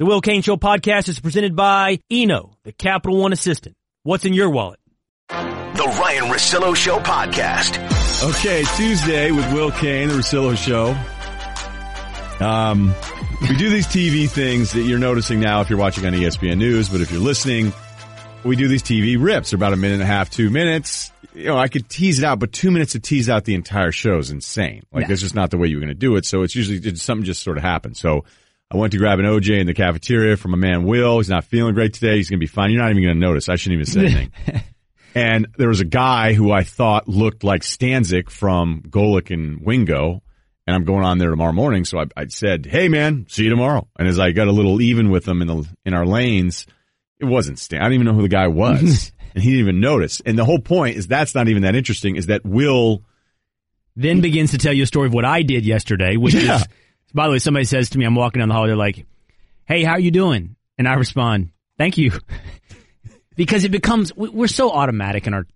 The Will Cain Show podcast is presented by Eno, the Capital One assistant. What's in your wallet? The Ryen Russillo Show podcast. Okay, Tuesday with Will Cain, the Russillo Show. Um, we do these TV things that you're noticing now if you're watching on ESPN News, but if you're listening, we do these TV rips. They're about a minute and a half, two minutes. You know, I could tease it out, but two minutes to tease out the entire show is insane. Like, that's just not the way you're going to do it. So it's usually it's something just sort of happens. So I went to grab an OJ in the cafeteria from a man, Will. He's not feeling great today. He's going to be fine. You're not even going to notice. I shouldn't even say anything. and there was a guy who I thought looked like Stanzik from Golic and Wingo. And I'm going on there tomorrow morning. So I, I said, Hey man, see you tomorrow. And as I got a little even with him in the, in our lanes, it wasn't Stan. I didn't even know who the guy was. and he didn't even notice. And the whole point is that's not even that interesting is that Will, Then begins to tell you a story of what I did yesterday, which Yeah. is, by the way, somebody says to me, I'm walking down the hall, they're like, Hey, how are you doing? And I respond, Thank you. because it becomes, we- we're so automatic in our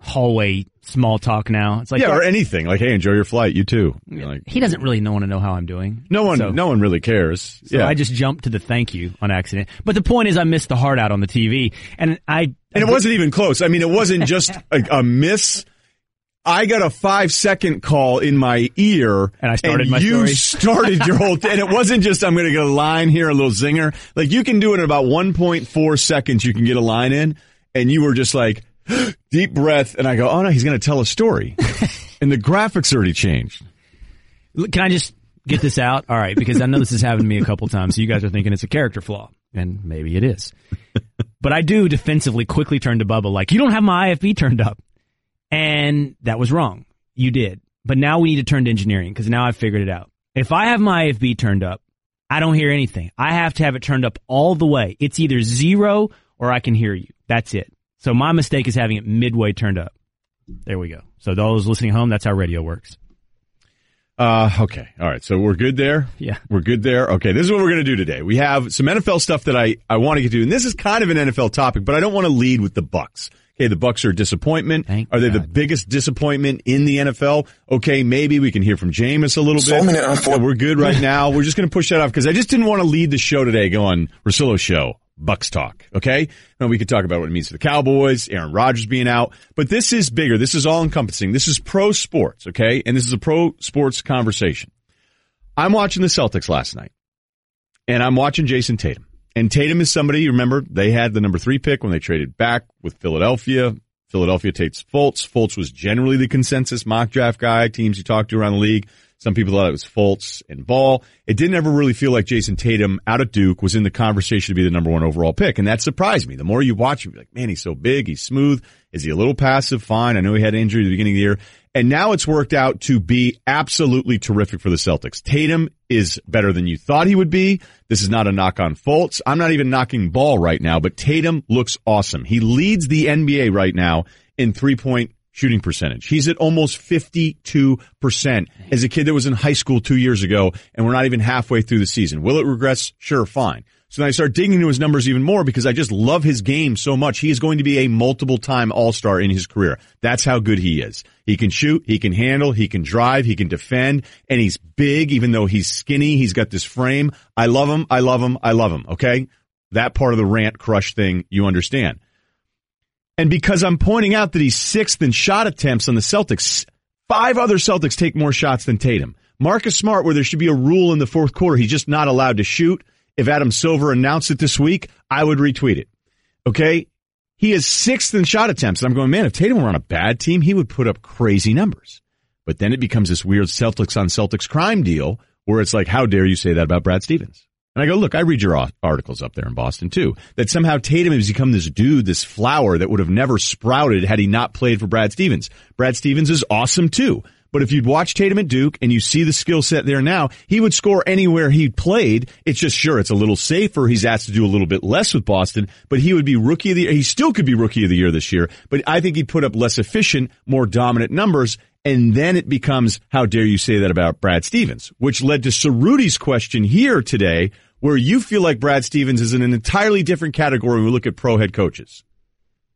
hallway small talk now. It's like, yeah, or anything like, Hey, enjoy your flight. You too. Like, he doesn't really know want to know how I'm doing. no one, So- no one really cares. So yeah. I just jumped to the thank you on accident. But the point is, I missed the heart out on the TV, and I And it wasn't even close. I mean, it wasn't just a, a miss. I got a five second call in my ear, And I started and my you story. started your whole thing. And it wasn't just I'm going to get a line here, a little zinger. Like you can do it in about 1.4 seconds. You can get a line in, and you were just like deep breath. And I go, oh no, he's going to tell a story, and the graphics already changed. Can I just get this out? All right, because I know this has happened to me a couple times. So you guys are thinking it's a character flaw, and maybe it is. But I do defensively quickly turn to Bubba like, you don't have my IFB turned up. And that was wrong. You did. But now we need to turn to engineering because now I've figured it out. If I have my IFB turned up, I don't hear anything. I have to have it turned up all the way. It's either zero or I can hear you. That's it. So my mistake is having it midway turned up. There we go. So those listening home, that's how radio works. Uh, okay. All right. So we're good there. Yeah. We're good there. Okay. This is what we're going to do today. We have some NFL stuff that I, I want to get to. And this is kind of an NFL topic, but I don't want to lead with the Bucks. Okay. The Bucks are a disappointment. Thank are they the biggest disappointment in the NFL? Okay. Maybe we can hear from Jameis a little So bit. many Yeah, we're good right now. We're just going to push that off because I just didn't want to lead the show today going Russillo show. Bucks talk. Okay. Now we could talk about what it means to the Cowboys, Aaron Rodgers being out, but this is bigger. This is all encompassing. This is pro sports. Okay. And this is a pro sports conversation. I'm watching the Celtics last night, and I'm watching Jayson Tatum. And Tatum is somebody, you remember, they had the number three pick when they traded back with Philadelphia. Philadelphia takes Fultz. Fultz was generally the consensus mock draft guy, teams you talked to around the league. Some people thought it was Fultz and Ball. It didn't ever really feel like Jayson Tatum out of Duke was in the conversation to be the number one overall pick. And that surprised me. The more you watch him, you're like, man, he's so big. He's smooth. Is he a little passive? Fine. I know he had an injury at the beginning of the year. And now it's worked out to be absolutely terrific for the Celtics. Tatum is better than you thought he would be. This is not a knock on Fultz. I'm not even knocking Ball right now, but Tatum looks awesome. He leads the NBA right now in three point shooting percentage. He's at almost 52% as a kid that was in high school two years ago, and we're not even halfway through the season. Will it regress? Sure, fine. So then I start digging into his numbers even more because I just love his game so much. He is going to be a multiple time all-star in his career. That's how good he is. He can shoot, he can handle, he can drive, he can defend, and he's big even though he's skinny. He's got this frame. I love him. I love him. I love him. Okay. That part of the rant crush thing, you understand. And because I'm pointing out that he's sixth in shot attempts on the Celtics, five other Celtics take more shots than Tatum. Marcus Smart, where there should be a rule in the fourth quarter, he's just not allowed to shoot. If Adam Silver announced it this week, I would retweet it. Okay. He is sixth in shot attempts. And I'm going, man, if Tatum were on a bad team, he would put up crazy numbers. But then it becomes this weird Celtics on Celtics crime deal where it's like, how dare you say that about Brad Stevens? And I go, look, I read your articles up there in Boston too, that somehow Tatum has become this dude, this flower that would have never sprouted had he not played for Brad Stevens. Brad Stevens is awesome too. But if you'd watch Tatum at Duke and you see the skill set there now, he would score anywhere he played. It's just sure it's a little safer. He's asked to do a little bit less with Boston, but he would be rookie of the year. He still could be rookie of the year this year, but I think he'd put up less efficient, more dominant numbers. And then it becomes, how dare you say that about Brad Stevens, which led to Cerruti's question here today, where you feel like Brad Stevens is in an entirely different category when we look at pro head coaches.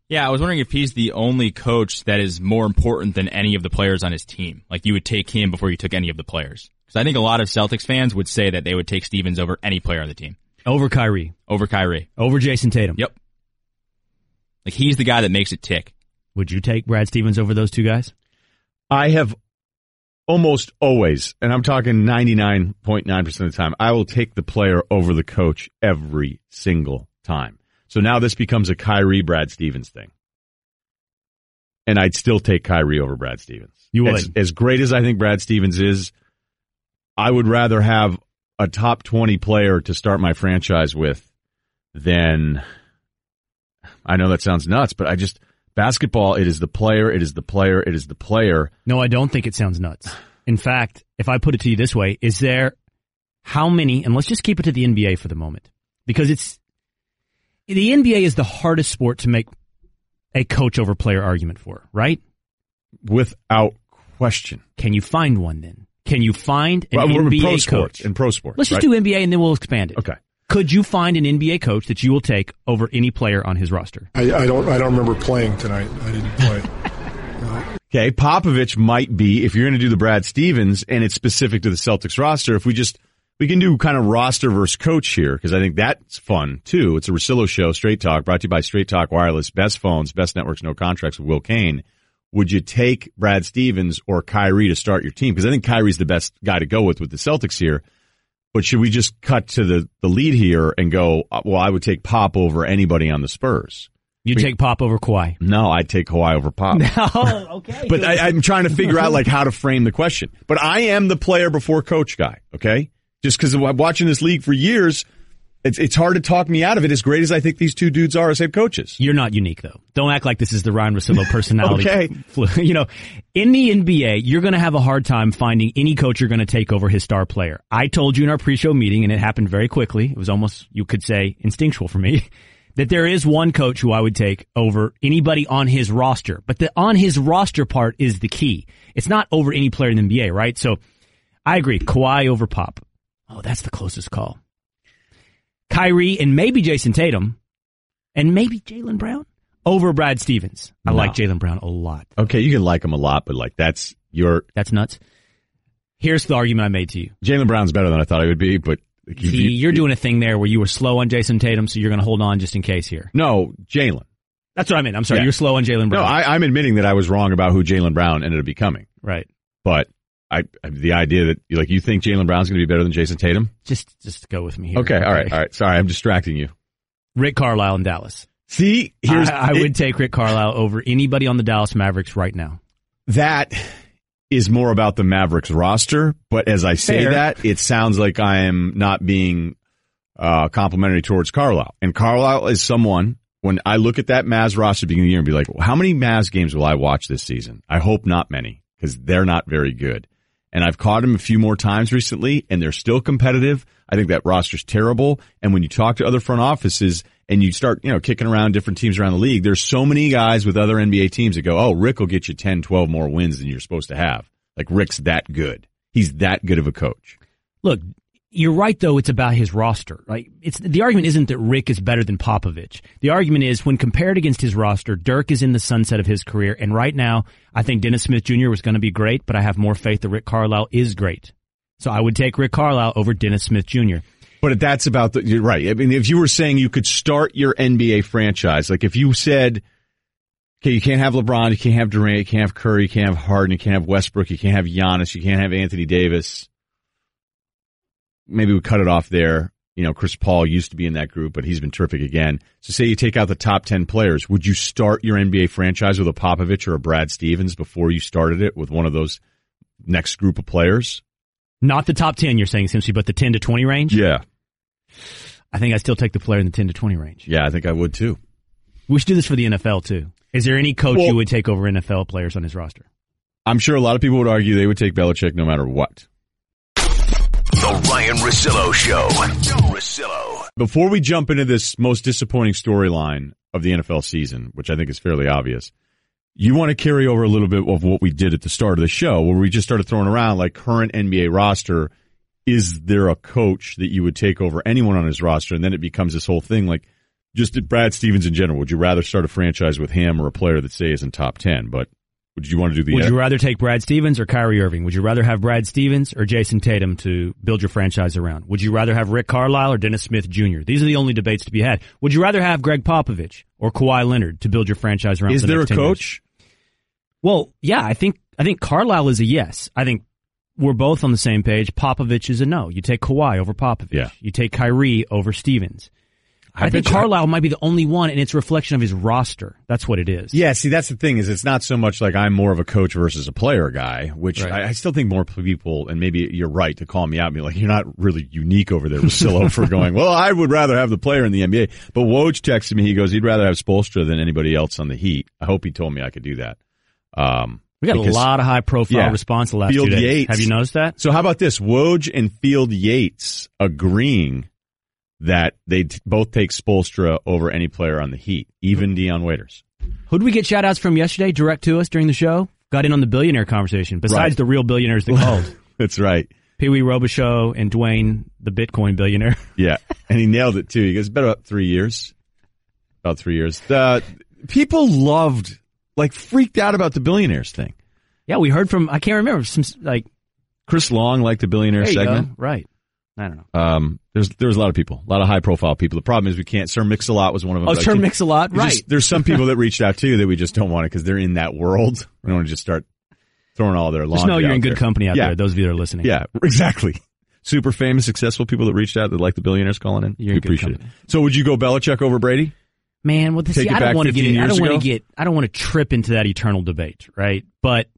Yeah, I was wondering if he's the only coach that is more important than any of the players on his team. Like you would take him before you took any of the players. Because I think a lot of Celtics fans would say that they would take Stevens over any player on the team. Over Kyrie. over Kyrie. Over Jayson Tatum. Yep. Like he's the guy that makes it tick. Would you take Brad Stevens over those two guys? I have almost always, and I'm talking 99.9% of the time, I will take the player over the coach every single time. So now this becomes a Kyrie Brad Stevens thing. And I'd still take Kyrie over Brad Stevens. You would. As, as great as I think Brad Stevens is, I would rather have a top 20 player to start my franchise with than I know that sounds nuts, but I just basketball it is the player, it is the player, it is the player. No, I don't think it sounds nuts. In fact, if I put it to you this way, is there how many, and let's just keep it to the NBA for the moment, because it's, the NBA is the hardest sport to make a coach over player argument for, right? Without question. Can you find one then? Can you find an Well, NBA pro coach? sports. In pro sports. Let's just right? do NBA and then we'll expand it. Okay. Could you find an NBA coach that you will take over any player on his roster? I, I don't. I don't remember playing tonight. I didn't play. Okay, Popovich might be if you're going to do the Brad Stevens and it's specific to the Celtics roster. If we just we can do kind of roster versus coach here because I think that's fun too. It's a Russillo show, Straight Talk, brought to you by Straight Talk Wireless, best phones, best networks, no contracts with Will Cain. Would you take Brad Stevens or Kyrie to start your team? Because I think Kyrie's the best guy to go with with the Celtics here. But should we just cut to the, the lead here and go, uh, well, I would take Pop over anybody on the Spurs. You take Pop over Kawhi. No, I'd take Kawhi over Pop. Oh, okay. But I, I'm trying to figure out like how to frame the question. But I am the player before coach guy. Okay, just because I'm watching this league for years, it's it's hard to talk me out of it. As great as I think these two dudes are as head coaches. You're not unique though. Don't act like this is the Ryen Russillo personality. Okay. You know, in the NBA, you're going to have a hard time finding any coach you're going to take over his star player. I told you in our pre-show meeting, and it happened very quickly. It was almost, you could say, instinctual for me. That there is one coach who I would take over anybody on his roster, but the on his roster part is the key. It's not over any player in the NBA, right? So I agree. Kawhi over Pop. Oh, that's the closest call. Kyrie and maybe Jayson Tatum and maybe Jaylen Brown over Brad Stevens. I No. like Jaylen Brown a lot. Okay, you can like him a lot, but like that's your That's nuts. Here's the argument I made to you. Jaylen Brown's better than I thought he would be. But like, you- See, you- you're doing a thing there where you were slow on Jayson Tatum, so you're going to hold on just in case here. no Jaylen. That's what I meant. I'm sorry. Yeah. You're slow on Jaylen No, Brown. I, I'm admitting that I was wrong about who Jaylen Brown ended up becoming. right. But I, I the idea that like you think Jaylen Brown's going to be better than Jayson Tatum. Just, just go with me here. Okay, all right, all right. Sorry, I'm distracting you. Rick Carlisle in Dallas. See, here's I, I it- would take Rick Carlisle over anybody on the Dallas Mavericks right now. that is more about the Mavericks roster. But as I say Fair. that, it sounds like I am not being uh, complimentary towards Carlisle. And Carlisle is someone. When I look at that Mavs roster at the beginning of the year and be like, well, how many Mavs games will I watch this season? I hope not many because they're not very good. And I've caught him a few more times recently and they're still competitive. I think that roster's terrible. And when you talk to other front offices and you start, you know, kicking around different teams around the league, there's so many guys with other NBA teams that go, Oh, Rick will get you 10, 12 more wins than you're supposed to have. Like Rick's that good. He's that good of a coach. Look, you're right though. It's about his roster, right? It's the argument isn't that Rick is better than Popovich. The argument is when compared against his roster, Dirk is in the sunset of his career, and right now, I think Dennis Smith Jr. was going to be great, but I have more faith that Rick Carlisle is great. So I would take Rick Carlisle over Dennis Smith Jr. But that's about the, you're right. I mean, if you were saying you could start your NBA franchise, like if you said, okay, you can't have LeBron, you can't have Durant, you can't have Curry, you can't have Harden, you can't have Westbrook, you can't have Giannis, you can't have Anthony Davis. Maybe we cut it off there. You know, Chris Paul used to be in that group, but he's been terrific again. So say you take out the top 10 players. Would you start your NBA franchise with a Popovich or a Brad Stevens before you started it with one of those next group of players? Not the top 10 you're saying, Simpson, but the 10 to 20 range? Yeah. I think I still take the player in the 10 to 20 range. Yeah, I think I would too. We should do this for the NFL too. Is there any coach Well- you would take over NFL players on his roster? I'm sure a lot of people would argue they would take Belichick no matter what. The Ryen Russillo Show. Before we jump into this most disappointing storyline of the NFL season, which I think is fairly obvious, you want to carry over a little bit of what we did at the start of the show, where we just started throwing around like current NBA roster. Is there a coach that you would take over anyone on his roster? And then it becomes this whole thing like just Brad Stevens in general. Would you rather start a franchise with him or a player that say is in top 10? But Would you want to do the? Would you rather take Brad Stevens or Kyrie Irving? Would you rather have Brad Stevens or Jayson Tatum to build your franchise around? Would you rather have Rick Carlisle or Dennis Smith Jr.? These are the only debates to be had. Would you rather have Gregg Popovich or Kawhi Leonard to build your franchise around? is the there a next 10 years? coach? Well, yeah, I think I think Carlisle is a yes. I think we're both on the same page. Popovich is a no. You take Kawhi over Popovich. Yeah. You take Kyrie over Stevens. I, I think Carlisle might be the only one, and it's a reflection of his roster. That's what it is. Yeah, see, that's the thing is it's not so much like I'm more of a coach versus a player guy, which Right. I, I still think more people, and maybe you're right to call me out and be like, you're not really unique over there, Russillo, for going, well, I would rather have the player in the NBA. But Woj texted me, he goes, he'd rather have Spoelstra than anybody else on the Heat. I hope he told me I could do that. Um, We got because- a lot of high profile Yeah. response the last Field two days. Yates. Have you noticed that? So how about this? Woj and Field Yates agreeing that they both take Spoelstra over any player on the Heat, even Dion Waiters. Who did we get shout outs from yesterday direct to us during the show? Got in on the billionaire conversation, besides Right. the real billionaires that called. That's right. Pee Wee Robichaux and Dwayne, the Bitcoin billionaire. Yeah, and he nailed it too. He goes, "It's about three years, about three years." The people loved, like, freaked out about the billionaires thing. yeah, we heard from, I can't remember, some, like, Chris Long liked the billionaire segment. go. Right. I don't know. Um, there's there was a lot of people, a lot of high profile people. The problem is we can't. Sir Mix-a-Lot was one of them. Oh, Sir Mix-a-Lot, there's right. just- there's some people that reached out too that we just don't want it because they're in that world. We don't want to just start throwing all their. Just know you're in good there. company out Yeah. there, those of you that are listening. Yeah, exactly. Super famous, successful people that reached out that like the billionaires calling in. You're we in good appreciate company. it. So would you go Belichick over Brady? Man, well, this, see, I don't want to get in, I don't want to get I don't want to trip into that eternal debate, right? But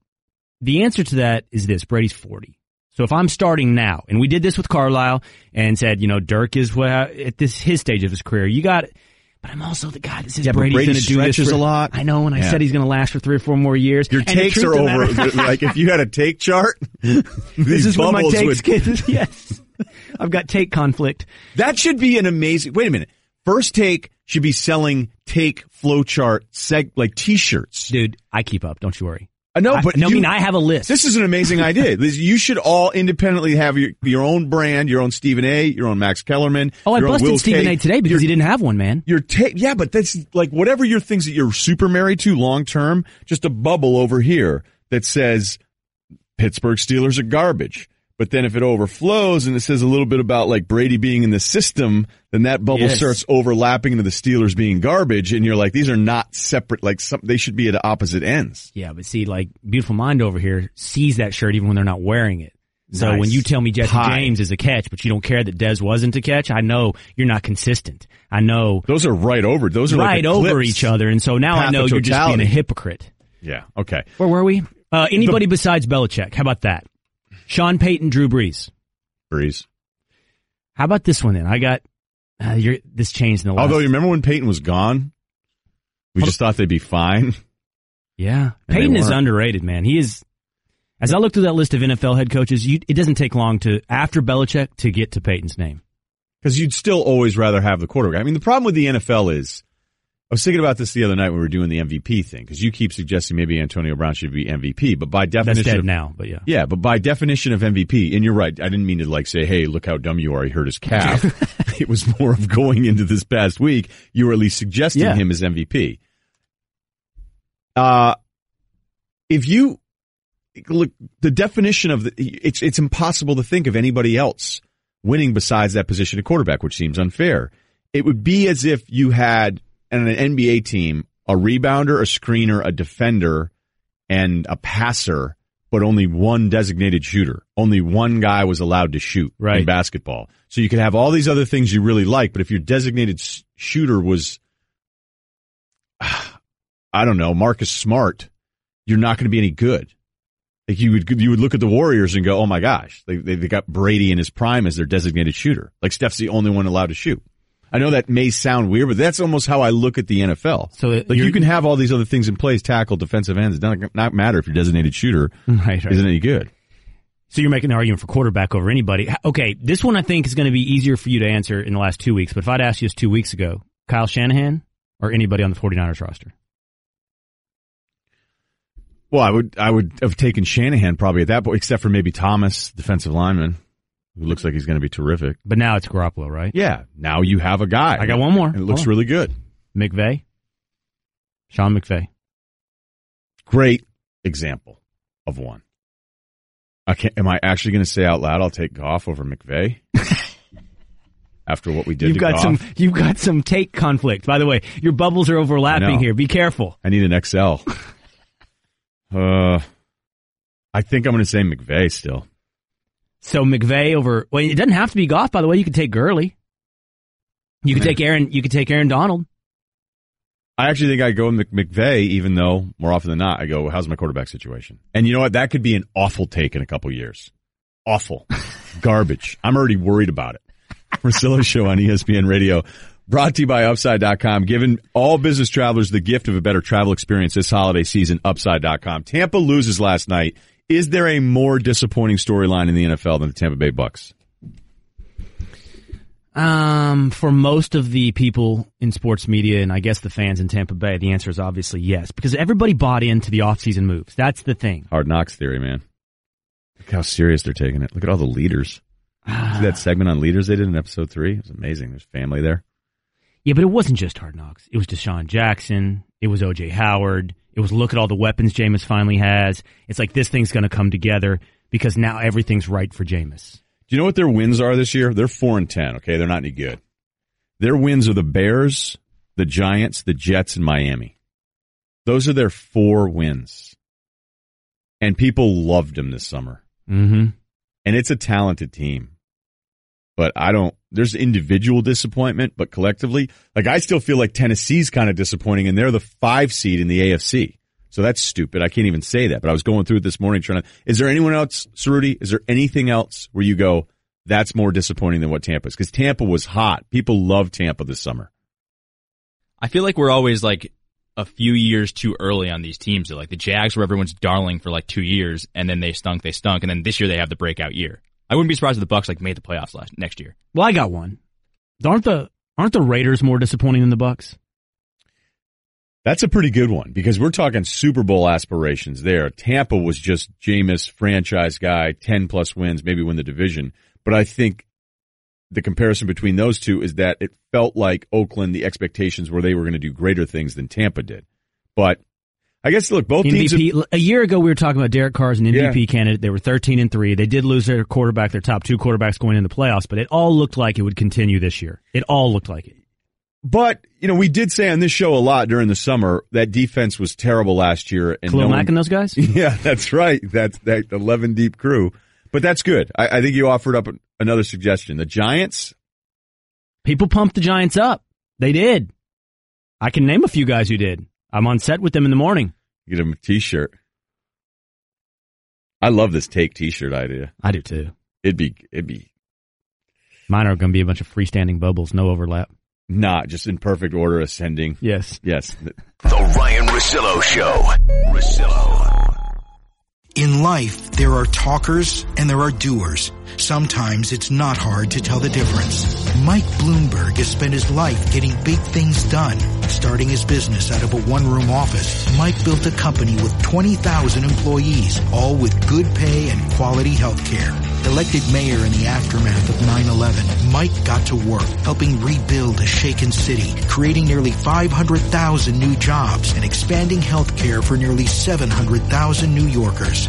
the answer to that is this: Brady's forty. So if I'm starting now, and we did this with Carlisle and said, you know, Dirk is what at this his stage of his career, you got. But I'm also the guy that says Yeah, Brady's Brady going to do this for- a lot. I know, and I Yeah. said he's going to last for three or four more years. Your And takes are over. like if you had a take chart, this is what my takes would- yes, I've got take conflict. That should be an amazing. Wait a minute. First take should be selling take flowchart seg like T-shirts. Dude, I keep up. Don't you worry. I know, I, but no, I mean I have a list. This is an amazing idea. This- You should all independently have your, your own brand, your own Stephen A, your own Max Kellerman. oh, I busted Stephen K. A. today because Your- he didn't have one, man. Your take, yeah, but that's like whatever your things that you're super married to long term, just a bubble over here that says Pittsburgh Steelers are garbage. But then if it overflows and it says a little bit about like Brady being in the system, then that bubble Yes. starts overlapping into the Steelers being garbage. And you're like, these are not separate, like some, they should be at opposite ends. Yeah, but see, like beautiful mind over here sees that shirt even when they're not wearing it. So Nice. when you tell me Jesse Pie. James is a catch, but you don't care that Dez wasn't a catch, I know you're not consistent. I know Those are right over. Those are right like over each other, and so now I know you're just being a hypocrite. Yeah. Okay. Where were we? Uh, anybody besides Belichick? How about that? Sean Payton, Drew Brees. Breeze. How about this one then? I got uh, you're, this changed in the last. Although you remember when Payton was gone, we just thought they'd be fine. Yeah, Payton is underrated, man. He is. As I look through that list of NFL head coaches, you, it doesn't take long to after Belichick to get to Payton's name. Because you'd still always rather have the quarterback. I mean, the problem with the NFL is, I was thinking about this the other night when we were doing the MVP thing, because you keep suggesting maybe Antonio Brown should be MVP, but by That's definition dead of, now, but yeah. yeah, but by definition of MVP, and you're right, I didn't mean to like say, hey, look how dumb you are, he hurt his calf. it was more of going into this past week, you were at least suggesting Yeah. him as MVP. Uh, if you look, the definition of the, it's, it's impossible to think of anybody else winning besides that position of quarterback, which seems unfair. It would be as if you had on an NBA team a rebounder, a screener, a defender, and a passer, but only one designated shooter. Only one guy was allowed to shoot in basketball. So you could have all these other things you really like, but if your designated shooter was, I don't know, Marcus Smart, you're not going to be any good. Like you would, you would look at the Warriors and go, "Oh my gosh, they they they got Brady in his prime as their designated shooter. Like Steph's the only one allowed to shoot." I know that may sound weird, but that's almost how I look at the NFL. So uh, like you're- you can have all these other things in place, tackle, defensive ends. It doesn't not matter if your designated shooter Right, right. isn't any good. So you're making an argument for quarterback over anybody. Okay, this one I think is going to be easier for you to answer in the last two weeks. But if I'd asked you this two weeks ago, Kyle Shanahan or anybody on the 49ers roster? Well, I would I would have taken Shanahan probably at that point, except for maybe Thomas, defensive lineman, who looks like he's going to be terrific. But now it's Garoppolo, right? Yeah, now you have a guy. I got one more. And it looks on. really good. McVay? Sean McVay. Great. example of one. I can't, am I actually going to say out loud I'll take Goff over McVay? After what we did You've got Goff? some. You've got some take conflict. By the way, your bubbles are overlapping here. Be careful. I need an XL. uh, I think I'm going to say McVay still. So McVay over. Well, it doesn't have to be Goff. By the way, you could take Gurley. You could take Aaron. You could take Aaron Donald. I actually think I go Mc- McVay, even though more often than not I go, "How's my quarterback situation?" And you know what? That could be an awful take in a couple years. Awful, garbage. I'm already worried about it. Russillo Show on ESPN Radio, brought to you by Upside.com, giving all business travelers the gift of a better travel experience this holiday season. Upside.com. Tampa loses last night. Is there a more disappointing storyline in the NFL than the Tampa Bay Bucks? Um, for most of the people in sports media, and I guess the fans in Tampa Bay, the answer is obviously yes, because everybody bought into the offseason moves. That's the thing. Hard knocks theory, man. Look how serious they're taking it. Look at all the leaders. See that segment on leaders they did in episode three? It was amazing. There's family there. Yeah, but it wasn't just Hard Knocks. It was DeSean Jackson. It was OJ Howard. It was look at all the weapons Jameis finally has. It's like this thing's going to come together because now everything's right for Jameis. Do you know what their wins are this year? They're four and ten. Okay, they're not any good. Their wins are the Bears, the Giants, the Jets, and Miami. Those are their four wins, and people loved them this summer. Mm-hmm. And it's a talented team, but I don't. There's individual disappointment, but collectively, like I still feel like Tennessee's kind of disappointing, and they're the five seed in the AFC. So that's stupid. I can't even say that. But I was going through it this morning trying to. Is there anyone else, Cerruti? Is there anything else where you go? That's more disappointing than what Tampa is because Tampa was hot. People love Tampa this summer. I feel like we're always like a few years too early on these teams. Like the Jags were everyone's darling for like two years, and then they stunk, they stunk, and then this year they have the breakout year. I wouldn't be surprised if the Bucks like made the playoffs last next year. Well, I got one. Aren't the aren't the Raiders more disappointing than the Bucks? That's a pretty good one because we're talking Super Bowl aspirations there. Tampa was just Jameis franchise guy, 10 plus wins, maybe win the division. But I think the comparison between those two is that it felt like Oakland, the expectations were they were going to do greater things than Tampa did. But I guess, look, both teams. have- A year ago, we were talking about Derek Carr as an MVP candidate. They were thirteen and three. They did lose their quarterback, their top two quarterbacks going into the playoffs, but it all looked like it would continue this year. It all looked like it. but, you know, we did say on this show a lot during the summer that defense was terrible last year. And Khalil no Mack one- and those guys. Yeah, that's right. That's that 11 deep crew. But that's good. I, I think you offered up another suggestion. The Giants, People pumped the Giants up. They did. I can name a few guys who did. I'm on set with them in the morning. Get them a t-shirt. I love this take t-shirt idea. I do too. It'd be, it'd be Mine are going to be a bunch of freestanding bubbles, no overlap. not just in perfect order ascending. Yes. Yes. The Ryen Russillo Show. Russillo. In life, there are talkers and there are doers. Sometimes it's not hard to tell the difference. Mike Bloomberg has spent his life getting big things done. Starting his business out of a one-room office, Mike built a company with 20,000 employees, all with good pay and quality health care. Elected mayor in the aftermath of 9-11, Mike got to work helping rebuild a shaken city, creating nearly 500,000 new jobs and expanding health care for nearly 700,000 New Yorkers.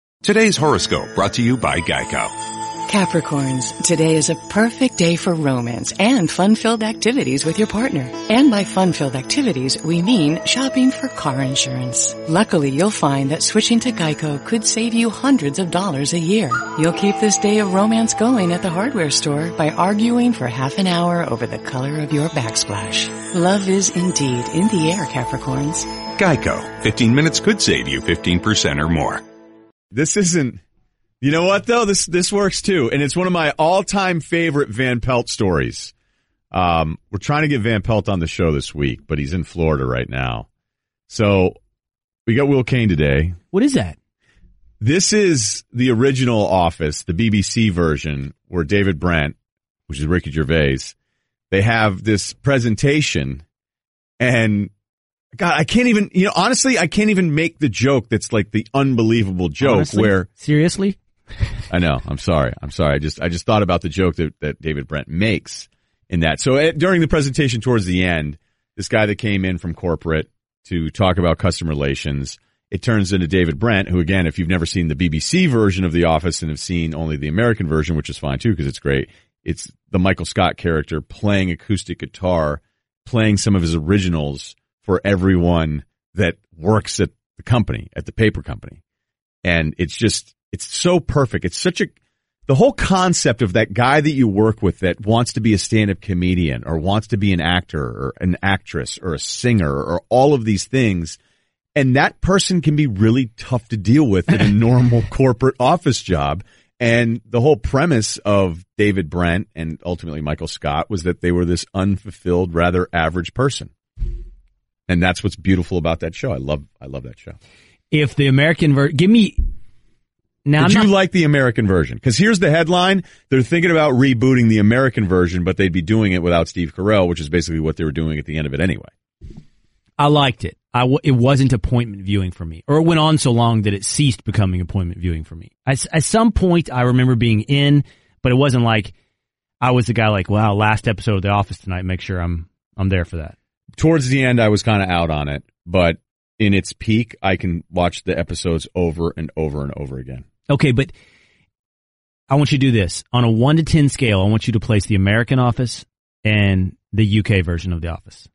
Today's horoscope brought to you by Geico. Capricorns, today is a perfect day for romance and fun-filled activities with your partner. And by fun-filled activities, we mean shopping for car insurance. Luckily, you'll find that switching to Geico could save you hundreds of dollars a year. You'll keep this day of romance going at the hardware store by arguing for half an hour over the color of your backsplash. Love is indeed in the air, Capricorns. Geico. 15 minutes could save you 15% or more. This isn't, you know what though? This, this works too. And it's one of my all-time favorite Van Pelt stories. Um, we're trying to get Van Pelt on the show this week, but he's in Florida right now. So we got Will Cain today. What is that? This is the original Office, the BBC version, where David Brent, which is Ricky Gervais, they have this presentation, and God, I can't even, you know, honestly, I can't even make the joke that's like the unbelievable joke Honestly? where seriously, I know. I'm sorry. I'm sorry. I just I just thought about the joke that, that David Brent makes in that. So uh, during the presentation towards the end, this guy that came in from corporate to talk about customer relations, it turns into David Brent, who again, if you've never seen the BBC version of The Office and have seen only the American version, which is fine too because it's great, it's the Michael Scott character playing acoustic guitar, playing some of his originals for everyone that works at the company, at the paper company. And it's just, it's so perfect. It's such a, the whole concept of that guy that you work with that wants to be a stand-up comedian or wants to be an actor or an actress or a singer or all of these things. And that person can be really tough to deal with in a normal corporate office job. And the whole premise of David Brent and ultimately Michael Scott was that they were this unfulfilled, rather average person. And that's what's beautiful about that show. I love, I love that show. if the American version, give me now. Did I'm you like the American version? Because here's the headline: They're thinking about rebooting the American version, but they'd be doing it without Steve Carell, which is basically what they were doing at the end of it anyway. I liked it. I w- it wasn't appointment viewing for me, or it went on so long that it ceased becoming appointment viewing for me. At, at some point, I remember being in, but it wasn't like I was the guy like, wow, last episode of The Office tonight. Make sure I'm I'm there for that. Towards the end, I was kind of out on it, but in its peak, I can watch the episodes over and over and over again. Okay, but I want you to do this on a one to ten scale. I want you to place the American Office and the UK version of The Office.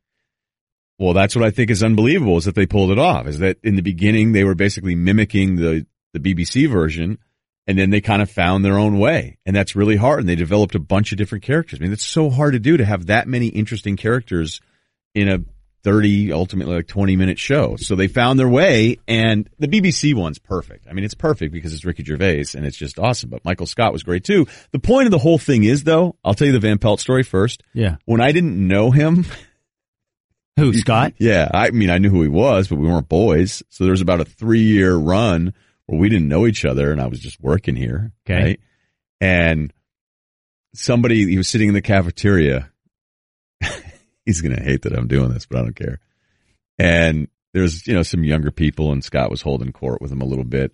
Well, that's what I think is unbelievable is that they pulled it off. Is that in the beginning they were basically mimicking the the BBC version, and then they kind of found their own way, and that's really hard. And they developed a bunch of different characters. I mean, it's so hard to do to have that many interesting characters in a thirty, ultimately like twenty minute show. So they found their way, and the BBC one's perfect. I mean, it's perfect because it's Ricky Gervais, and it's just awesome. But Michael Scott was great too. The point of the whole thing is, though, I'll tell you the Van Pelt story first. Yeah. When I didn't know him. Who, Scott? Yeah, I mean, I knew who he was, but we weren't boys. So there was about a three year run where we didn't know each other, and I was just working here. Okay. Right? And somebody, he was sitting in the cafeteria. He's going to hate that I'm doing this, but I don't care. And there's, you know, some younger people, and Scott was holding court with him a little bit.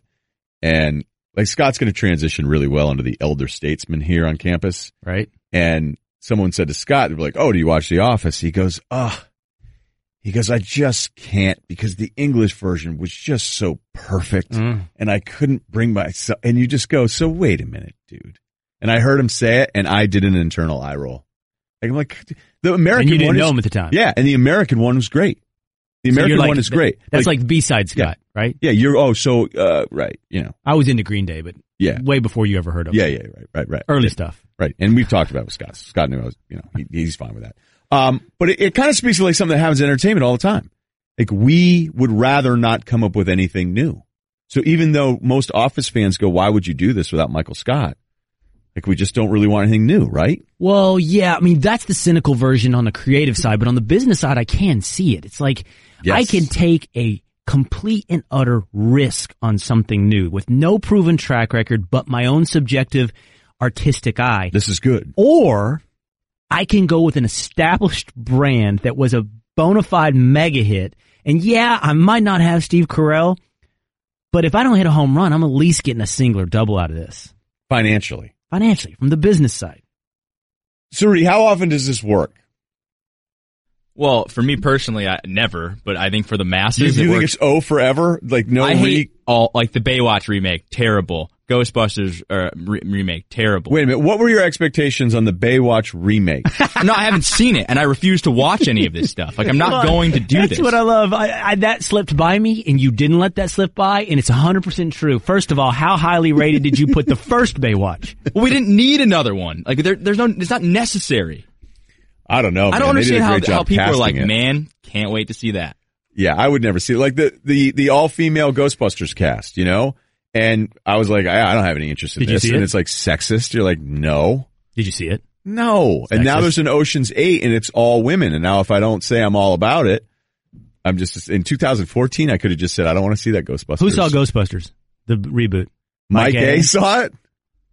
And like Scott's going to transition really well into the elder statesman here on campus. Right. And someone said to Scott, they were like, Oh, do you watch The Office? He goes, Ah, he goes, I just can't because the English version was just so perfect Mm. and I couldn't bring myself. And you just go, so wait a minute, dude. And I heard him say it and I did an internal eye roll. Like, I'm like, the American one. And you didn't one know is- him at the time. Yeah. And the American one was great. The So American like- one is great. That's like, B-side Scott, right? yeah, you're, oh, so, uh, right. You know, I was into Green Day, but Yeah. way before you ever heard of yeah, him. yeah, right, right, right. Early Yeah. stuff. Right. And we've talked about it with Scott. Scott knew I was, you know, he, he's fine with that. Um, but it, it kind of speaks to like something that happens in entertainment all the time. Like we would rather not come up with anything new. So even though most office fans go, why would you do this without Michael Scott? Like we just don't really want anything new, right? Well, yeah, I mean, that's the cynical version on the creative side, but on the business side, I can see it. It's like, Yes. I can take a complete and utter risk on something new with no proven track record, but my own subjective artistic eye. This is good. Or I can go with an established brand that was a bona fide mega hit. And yeah, I might not have Steve Carell, but if I don't hit a home run, I'm at least getting a single or double out of this Financially. Financially from the business side. Suri, how often does this work? Well, for me personally, I never, but I think for the Do you, masses, you it think works. it's O forever? Like no I re- hate all like the Baywatch remake, terrible. Ghostbusters uh, re- remake, terrible. Wait a minute. What were your expectations on the Baywatch remake? no, I haven't seen it, and I refuse to watch any of this stuff. Like I'm not going to do That's this. what I love. I, I, that slipped by me, and you didn't let that slip by, and it's 100% true. First of all, how highly rated did you put the first Baywatch? well, we didn't need another one. Like there, there's no, it's not necessary. I don't know. I don't man. They did a understand how, how people are like, it. man, can't wait to see that. Yeah, I would never see it. Like the the the all female Ghostbusters cast, you know. And I was like, I, I don't have any interest in Did you this. see and it? it's like sexist. You're like, no, Did you see it? no. And now Sexist. there's an Ocean's Eight, and it's all women. And now if I don't say I'm all about it, I'm just in 2014. I could have just said I don't want to see that Ghostbusters. Who saw Ghostbusters? the reboot? Mike, A. saw it.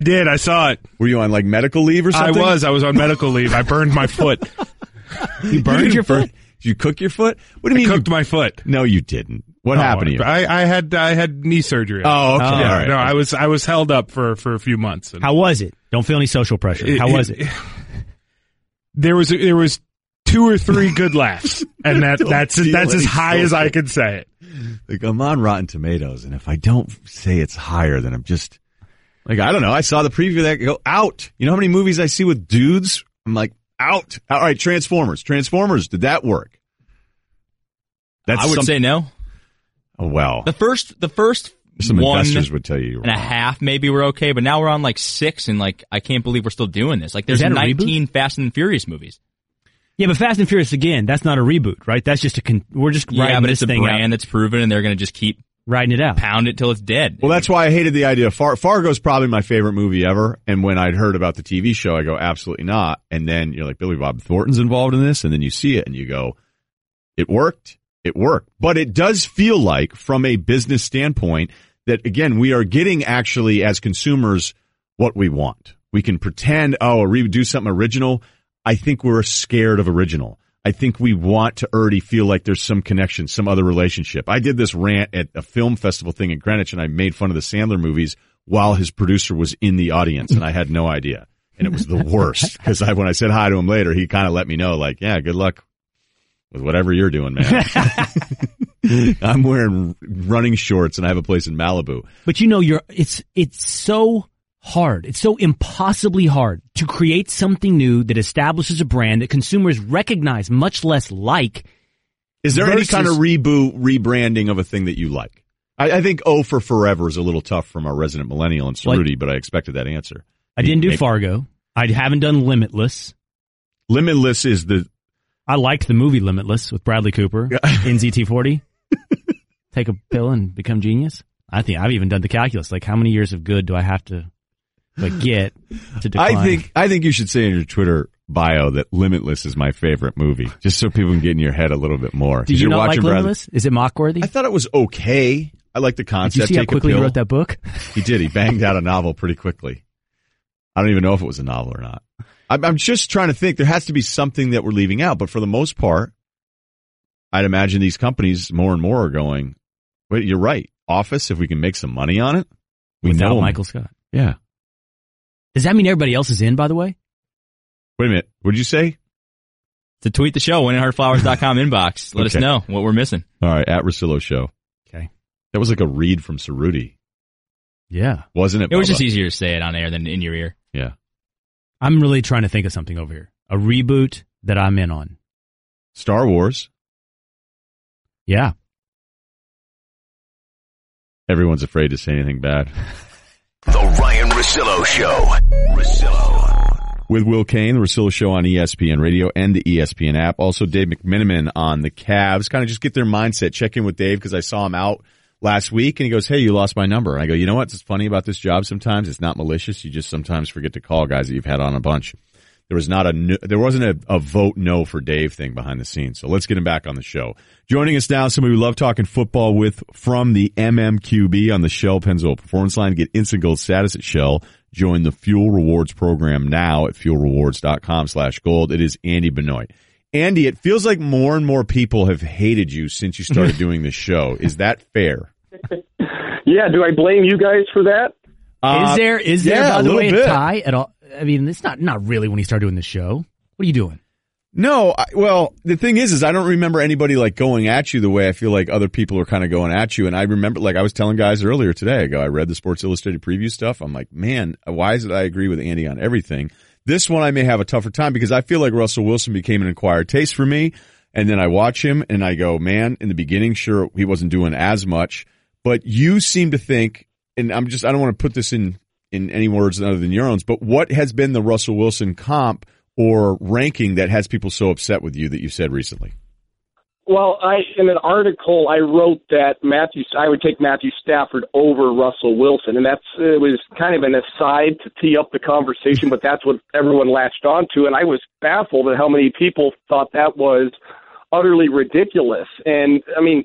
Did I saw it? Were you on like medical leave or something? I something? was. I was on medical leave. I burned my foot. You burned your foot. Did you cook your foot? What do I you mean? cooked my foot. no, you didn't. What oh, happened to you? I, I had I had knee surgery. Oh, okay. Oh. yeah. All right. No, I was I was held up for for a few months. And How was it? Don't feel any social pressure. How was it? There was there was two or three good laughs, and that that's that's as any high as I social- could say it. Like I'm on Rotten Tomatoes, and if I don't say it's higher, then I'm just like I don't know. I saw the preview that go out. You know how many movies I see with dudes? I'm like out. All right, Transformers. Transformers. Did that work? That's I would some- say no. Oh, well. The first, the first Some one investors would tell you you're and a half maybe we're okay, but now we're on like six, and like I can't believe we're still doing this. Like there's that a 19 Fast and Furious movies. Yeah, but Fast and Furious again. That's not a reboot, right? That's just a. Con- we're just Yeah, writing but this it's a thing brand out, that's proven, and they're going to just keep writing it out. pound it till it's dead. Well, that's why I hated the idea. of Far- Fargo's probably my favorite movie ever. And when I'd heard about the TV show, I go, absolutely not. And then you're like, Billy Bob Thornton's involved in this. And then you see it and you go, it worked. It worked. But it does feel like from a business standpoint that again, we are getting actually as consumers what we want. We can pretend, oh, re- do something original. I think we're scared of original. I think we want to already feel like there's some connection, some other relationship. I did this rant at a film festival thing in Greenwich and I made fun of the Sandler movies while his producer was in the audience and I had no idea. And it was the worst because I, when I said hi to him later, he kind of let me know like, yeah, good luck with whatever you're doing, man. I'm wearing running shorts and I have a place in Malibu. But you know, you're it's it's so hard. It's so impossibly hard to create something new that establishes a brand that consumers recognize, much less like. Is there any kind of reboot, rebranding of a thing that you like? I, I think O for Forever is a little tough from our resident millennial and Like- but I expected that answer. I didn't do Maybe- Fargo. I haven't done Limitless. Limitless is the I liked the movie Limitless with Bradley Cooper in ZT40. Take a pill and become genius. I think I've even done the calculus. Like, how many years of good do I have to like get to decline? I think I think you should say in your Twitter bio that Limitless is my favorite movie, just so people can get in your head a little bit more. Did you not like Limitless? Is it mockworthy? I thought it was okay. I like the Did concept. you see how Take a quickly he wrote that book? He did. He banged out a novel pretty quickly. I don't even know if it was a novel or not. I'm, I'm just trying to think. There has to be something that we're leaving out, but for the most part, I'd imagine these companies more and more are going. Wait, you're right. Office, if we can make some money on it, we Without know. Michael Scott. Yeah. Does that mean everybody else is in? By the way, Wait a minute. What did you say? to tweet the show, winninghardflowers.com inbox. Let us know what we're missing. All right, at Russillo Show. Okay. That was like a read from Cerruti, yeah, wasn't it? It was Bubba? just easier to say it on air than in your ear. Yeah. I'm really trying to think of something over here. A reboot that I'm in on. Star Wars. Yeah, Everyone's afraid to say anything bad. The Ryen Russillo Show. Russillo. with Will Cain, the Russillo Show on ESPN Radio and the ESPN app. Also, Dave McMenamin on the Cavs. Kind of just get their mindset. Check in with Dave because I saw him out last week and he goes, Hey, you lost my number. And I go, you know what's funny about this job sometimes? It's not malicious. You just sometimes forget to call guys that you've had on a bunch. There was not a, there wasn't a, a vote no for Dave thing behind the scenes. So let's get him back on the show. Joining us now, somebody we love talking football with from the MMQB on the Shell Pennzoil Performance Line. Get instant gold status at Shell. Join the Fuel Rewards program now at fuelrewards.com slash gold. It is Andy Benoit. Andy, it feels like more and more people have hated you since you started doing this show. Is that fair? Yeah, do I blame you guys for that? Uh, is there is there yeah, by a the way bit. a tie at all? I mean, it's not not really when you start doing the show. What are you doing? No, I, well, the thing is, is I don't remember anybody like going at you the way I feel like other people are kind of going at you. And I remember, like I was telling guys earlier today, I go, I read the Sports Illustrated preview stuff. I'm like, man, why is it I agree with Andy on everything? This one I may have a tougher time because I feel like Russell Wilson became an acquired taste for me. And then I watch him and I go, man, in the beginning, sure, he wasn't doing as much, but you seem to think, and I'm just, I don't want to put this in, in any words other than your own, but what has been the Russell Wilson comp or ranking that has people so upset with you that you said recently? Well, I in an article I wrote that Matthew I would take Matthew Stafford over Russell Wilson, and that's it was kind of an aside to tee up the conversation, but that's what everyone latched onto, and I was baffled at how many people thought that was utterly ridiculous. And I mean,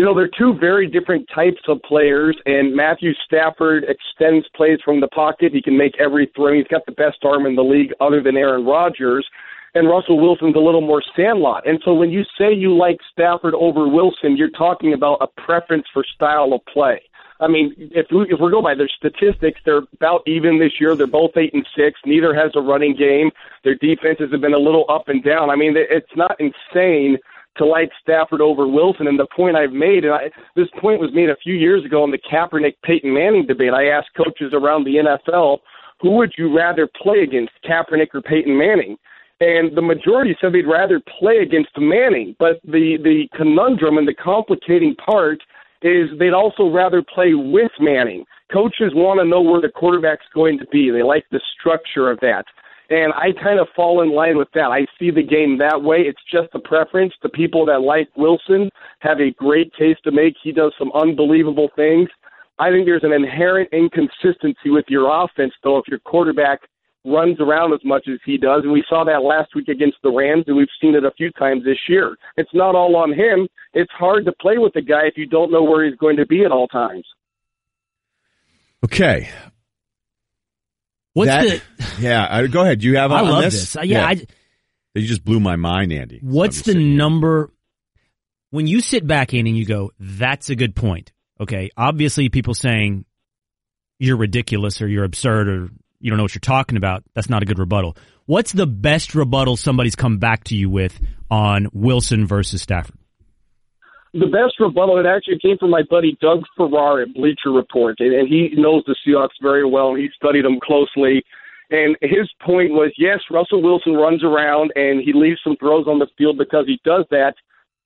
you know, they're two very different types of players, and Matthew Stafford extends plays from the pocket. He can make every throw. He's got the best arm in the league other than Aaron Rodgers. And Russell Wilson's a little more sandlot. And so when you say you like Stafford over Wilson, you're talking about a preference for style of play. I mean, if we, if we go by their statistics, they're about even this year. They're both eight and six. Neither has a running game. Their defenses have been a little up and down. I mean, it's not insane to like Stafford over Wilson. And the point I've made, and I, this point was made a few years ago in the Kaepernick Peyton Manning debate. I asked coaches around the NFL, who would you rather play against, Kaepernick or Peyton Manning? And the majority said they'd rather play against Manning. But the the conundrum and the complicating part is they'd also rather play with Manning. Coaches want to know where the quarterback's going to be. They like the structure of that. And I kind of fall in line with that. I see the game that way. It's just a preference. The people that like Wilson have a great case to make. He does some unbelievable things. I think there's an inherent inconsistency with your offense, though, if your quarterback runs around as much as he does. And we saw that last week against the Rams, and we've seen it a few times this year. It's not all on him. It's hard to play with a guy if you don't know where he's going to be at all times. Okay. What's That- the? Yeah, I, go ahead. Do you have I on love this? this. Uh, yeah, I- you just blew my mind, Andy. What's the number? When you sit back in and you go, "That's a good point." Okay, obviously, people saying you're ridiculous or you're absurd or you don't know what you're talking about. That's not a good rebuttal. What's the best rebuttal somebody's come back to you with on Wilson versus Stafford? The best rebuttal it actually came from my buddy Doug Farrar at Bleacher Report, and, and he knows the Seahawks very well, he studied them closely. And his point was, yes, Russell Wilson runs around and he leaves some throws on the field because he does that,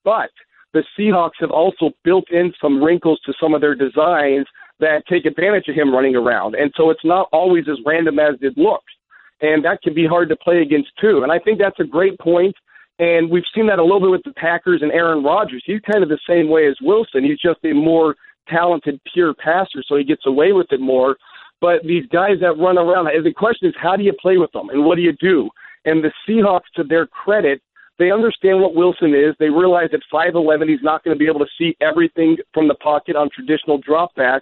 but the Seahawks have also built in some wrinkles to some of their designs that take advantage of him running around. And so it's not always as random as it looks. And that can be hard to play against too. And I think that's a great point. And we've seen that a little bit with the Packers and Aaron Rodgers. He's kind of the same way as Wilson. He's just a more talented, pure passer, so he gets away with it more. But these guys that run around, the question is, how do you play with them and what do you do? And the Seahawks, to their credit, they understand what Wilson is. They realize at 5'11, he's not going to be able to see everything from the pocket on traditional dropbacks.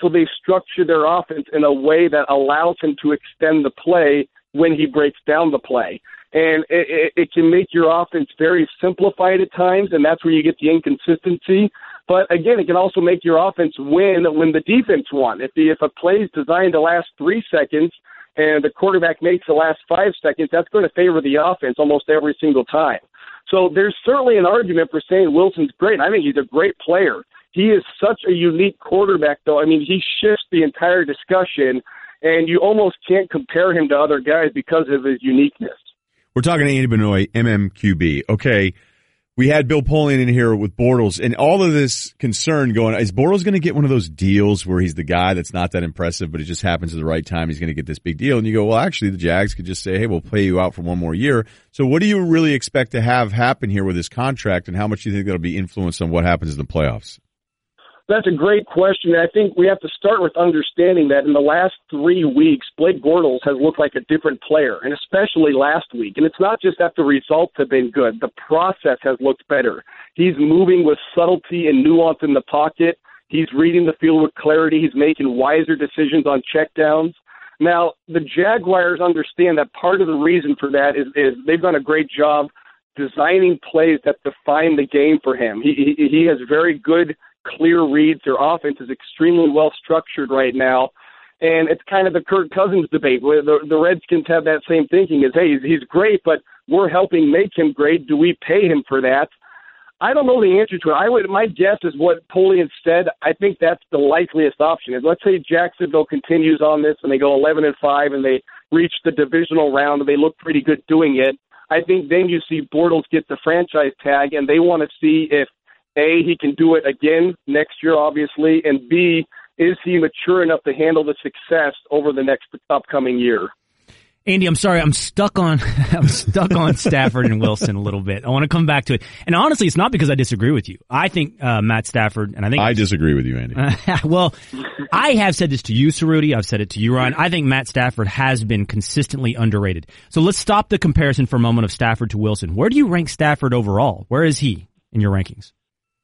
So they structure their offense in a way that allows him to extend the play when he breaks down the play. And it, it, it can make your offense very simplified at times, and that's where you get the inconsistency. But again, it can also make your offense win when the defense won. If the if a play is designed to last three seconds and the quarterback makes the last five seconds, that's going to favor the offense almost every single time. So there's certainly an argument for saying Wilson's great. I think he's a great player. He is such a unique quarterback, though. I mean, he shifts the entire discussion, and you almost can't compare him to other guys because of his uniqueness. We're talking to Andy Benoit, MMQB. Okay. We had Bill Polian in here with Bortles and all of this concern going, is Bortles going to get one of those deals where he's the guy that's not that impressive, but it just happens at the right time. He's going to get this big deal. And you go, well, actually the Jags could just say, Hey, we'll pay you out for one more year. So what do you really expect to have happen here with this contract and how much do you think that'll be influenced on what happens in the playoffs? That's a great question. I think we have to start with understanding that in the last three weeks, Blake Bortles has looked like a different player, and especially last week. And it's not just that the results have been good, the process has looked better. He's moving with subtlety and nuance in the pocket. He's reading the field with clarity. He's making wiser decisions on checkdowns. Now, the Jaguars understand that part of the reason for that is, is they've done a great job designing plays that define the game for him. He, he, he has very good clear reads. Their offense is extremely well structured right now. And it's kind of the Kirk Cousins debate where the, the Redskins have that same thinking is, hey, he's, he's great, but we're helping make him great. Do we pay him for that? I don't know the answer to it. I would my guess is what Polian said. I think that's the likeliest option. Is let's say Jacksonville continues on this and they go eleven and five and they reach the divisional round and they look pretty good doing it. I think then you see Bortles get the franchise tag and they want to see if a, he can do it again next year, obviously, and B, is he mature enough to handle the success over the next upcoming year? Andy, I'm sorry, I'm stuck on I'm stuck on Stafford and Wilson a little bit. I want to come back to it, and honestly, it's not because I disagree with you. I think uh, Matt Stafford, and I think I disagree with you, Andy. well, I have said this to you, Cerruti. I've said it to you, Ryen. I think Matt Stafford has been consistently underrated. So let's stop the comparison for a moment of Stafford to Wilson. Where do you rank Stafford overall? Where is he in your rankings?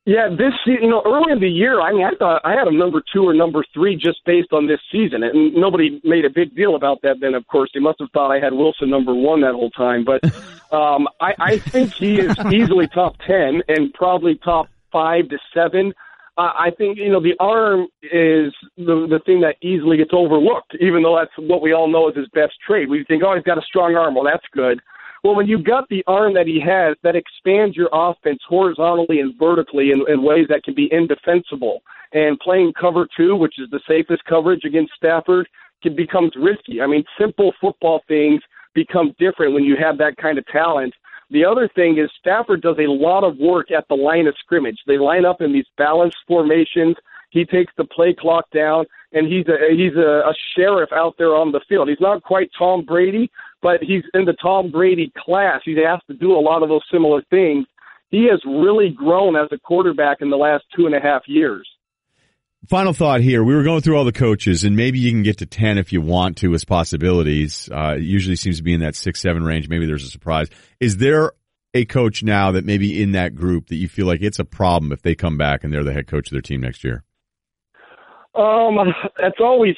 Yeah, this you know early in the year, I mean, I thought I had him number two or number three just based on this season, and nobody made a big deal about that. Then, of course, they must have thought I had Wilson number one that whole time. But um, I, I think he is easily top ten and probably top five to seven. Uh, I think you know the arm is the the thing that easily gets overlooked, even though that's what we all know is his best trait. We think, oh, he's got a strong arm. Well, that's good. Well, when you've got the arm that he has, that expands your offense horizontally and vertically in, in ways that can be indefensible. And playing cover two, which is the safest coverage against Stafford, can becomes risky. I mean, simple football things become different when you have that kind of talent. The other thing is Stafford does a lot of work at the line of scrimmage. They line up in these balanced formations. He takes the play clock down, and he's a he's a, a sheriff out there on the field. He's not quite Tom Brady, but he's in the Tom Brady class. He's asked to do a lot of those similar things. He has really grown as a quarterback in the last two and a half years. Final thought here. We were going through all the coaches, and maybe you can get to 10 if you want to as possibilities. Uh, it usually seems to be in that 6 7 range. Maybe there's a surprise. Is there a coach now that maybe in that group that you feel like it's a problem if they come back and they're the head coach of their team next year? Um, that's always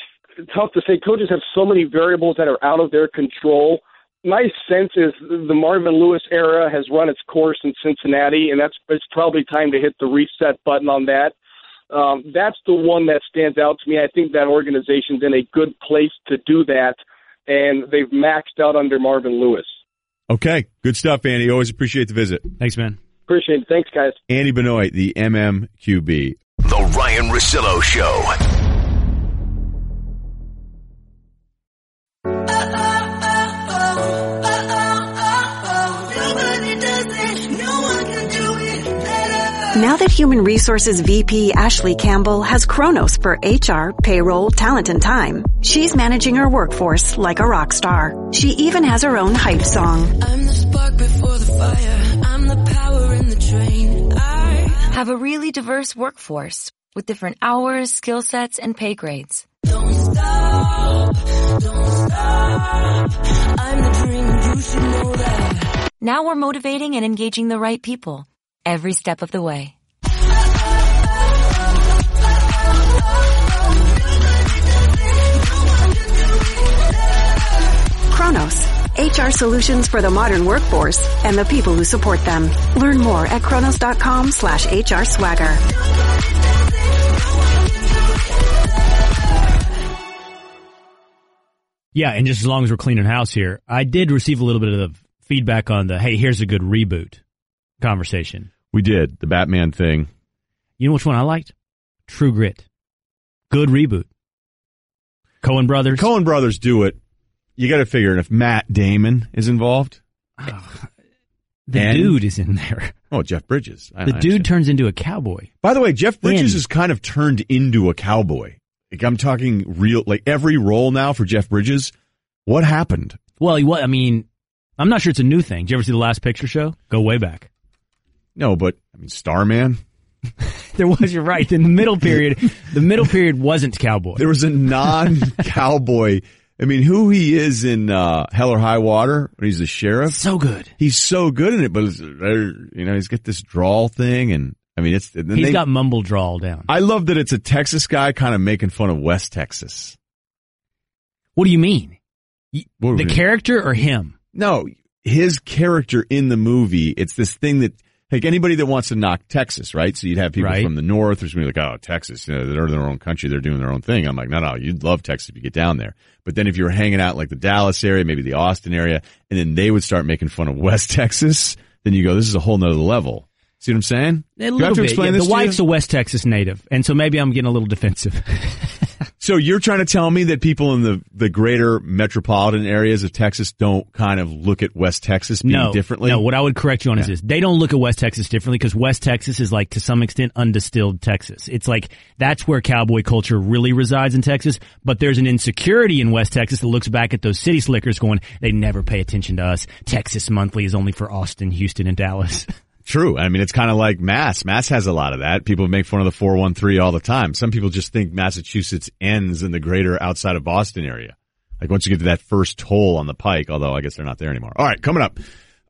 tough to say. Coaches have so many variables that are out of their control. My sense is the Marvin Lewis era has run its course in Cincinnati, and that's it's probably time to hit the reset button on that. Um, that's the one that stands out to me. I think that organization's in a good place to do that, and they've maxed out under Marvin Lewis. Okay, good stuff, Andy. Always appreciate the visit. Thanks, man. Appreciate it. Thanks, guys. Andy Benoit, the MMQB. The Ryen Russillo Show. Now that Human Resources VP Ashley Campbell has Kronos for HR, payroll, talent, and time, she's managing her workforce like a rock star. She even has her own hype song. I'm the spark before the fire. I'm the power in the train. I have a really diverse workforce with different hours, skill sets, and pay grades. don't stop, don't stop. Dream, you know. Now we're motivating and engaging the right people every step of the way. Kronos, HR solutions for the modern workforce and the people who support them. Learn more at kronos.com slash HR swagger. Yeah, and just as long as we're cleaning house here, I did receive a little bit of feedback on the hey, here's a good reboot conversation. We did the Batman thing. You know which one I liked? True Grit. Good reboot. Coen Brothers. Coen Brothers do it. You got to figure, and if Matt Damon is involved, The and- dude is in there. oh Jeff Bridges, I- The I dude understand. turns into a cowboy. By the way, Jeff Bridges In. is kind of turned into a cowboy. Like I'm talking real, like every role now for Jeff Bridges. What happened? Well, he was, I mean, I'm not sure it's a new thing. Did you ever see the last picture show? Go way back. No, but I mean, Starman. There was, you're right. In the middle period, the middle period wasn't cowboy. There was a non-cowboy. I mean, who he is in uh, Hell or High Water when he's the sheriff. So good. He's so good in it, but you know, he's got this drawl thing, and I mean, it's. and He's they- got mumble drawl down. I love that it's a Texas guy kind of making fun of West Texas. What do you mean? The mean? character or him? No, his character in the movie, it's this thing that, like anybody that wants to knock Texas, right? So you'd have people Right. from the north, to be like, oh, Texas, you know, they're in their own country, they're doing their own thing. I'm like, no, no, you'd love Texas if you get down there. But then if you were hanging out like the Dallas area, maybe the Austin area, and then they would start making fun of West Texas, then you go, this is a whole nother level. See what I'm saying? A little I have to bit. explain yeah, this the to you? wife's a West Texas native, and so maybe I'm getting a little defensive. So you're trying to tell me that people in the, the greater metropolitan areas of Texas don't kind of look at West Texas being no, differently? No, what I would correct you on is this: they don't look at West Texas differently because West Texas is like to some extent undistilled Texas. It's like that's where cowboy culture really resides in Texas. But there's an insecurity in West Texas that looks back at those city slickers, going, "They never pay attention to us. Texas Monthly is only for Austin, Houston, and Dallas." True. I mean, it's kind of like Mass. Mass has a lot of that. People make fun of the 413 all the time. Some people just think Massachusetts ends in the greater outside of Boston area. Like once you get to that first toll on the pike, although I guess they're not there anymore. All right, coming up.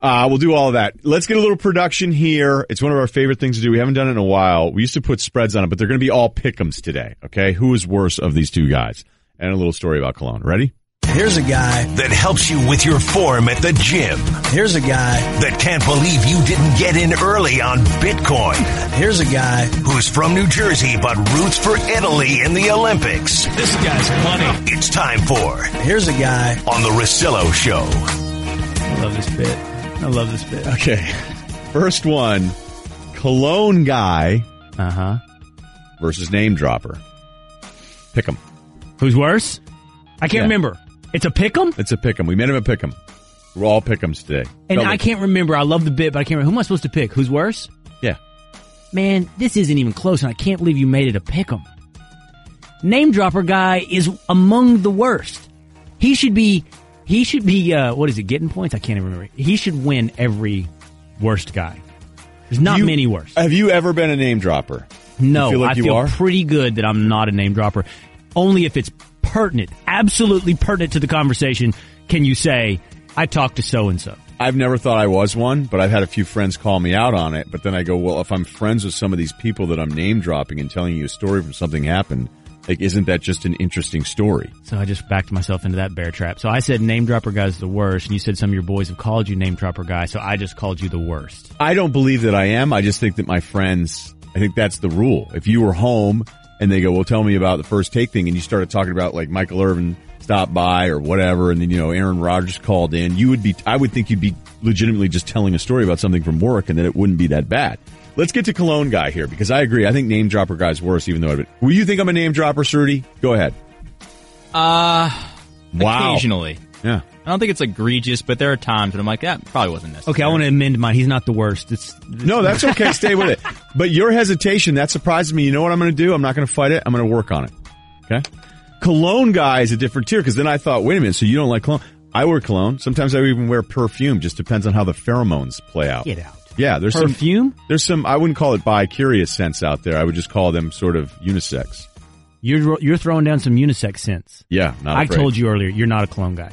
Uh, we'll do all of that. Let's get a little production here. It's one of our favorite things to do. We haven't done it in a while. We used to put spreads on it, but they're going to be all pick'ems today. Okay. Who is worse of these two guys? And a little story about Cologne. Ready? Here's a guy that helps you with your form at the gym. Here's a guy that can't believe you didn't get in early on Bitcoin. Here's a guy who's from New Jersey but roots for Italy in the Olympics. This guy's funny. It's time for Here's a guy on the Russillo Show. I love this bit. I love this bit. Okay. First one, Cologne guy. Uh huh. Versus name dropper. Pick 'em. Who's worse? I can't Yeah. remember. It's a pick 'em? It's a pick 'em. We made him a pick 'em. We're all pick 'ems today. And I can't remember. I love the bit, but I can't remember. Who am I supposed to pick? Who's worse? Yeah. Man, this isn't even close, and I can't believe you made it a pick 'em. Name dropper guy is among the worst. He should be. He should be. Uh, what is it? Getting points? I can't even remember. He should win every worst guy. There's not You- many worse. Have you ever been a name dropper? No, You feel like I you feel are? pretty good that I'm not a name dropper. Only if it's pertinent, absolutely pertinent to the conversation, can you say, I talked to so and so. I've never thought I was one, but I've had a few friends call me out on it. But then I go, well, if I'm friends with some of these people that I'm name dropping and telling you a story from something happened, like, isn't that just an interesting story? So I just backed myself into that bear trap. So I said name dropper guy's the worst, and you said some of your boys have called you name dropper guy, so I just called you the worst. I don't believe that I am. I just think that my friends, I think that's the rule. If you were home and they go, well, tell me about the first take thing, and you started talking about like Michael Irvin stopped by or whatever, and then, you know, Aaron Rodgers called in, you would be, I would think you'd be legitimately just telling a story about something from work and that it wouldn't be that bad. Let's get to Cologne guy here because I agree. I think name dropper guy's worse, even though I've been, will you think I'm a name dropper, Cerruti? Go ahead. Uh, Wow. occasionally. Yeah. I don't think it's egregious, but there are times when I'm like, that probably wasn't necessary. Okay, I want to amend mine. He's not the worst. It's No, that's okay. Stay with it. But your hesitation, that surprises me. You know what I'm going to do? I'm not going to fight it. I'm going to work on it. Okay. Cologne guy is a different tier because then I thought, wait a minute. So you don't like cologne? I wear cologne. Sometimes I even wear perfume. Just depends on how the pheromones play out. Get out. Yeah. There's Perfume? some, there's some, I wouldn't call it bi-curious scents out there. I would just call them sort of unisex. You're you're throwing down some unisex scents. Yeah. Not I afraid. told you earlier, you're not a cologne guy.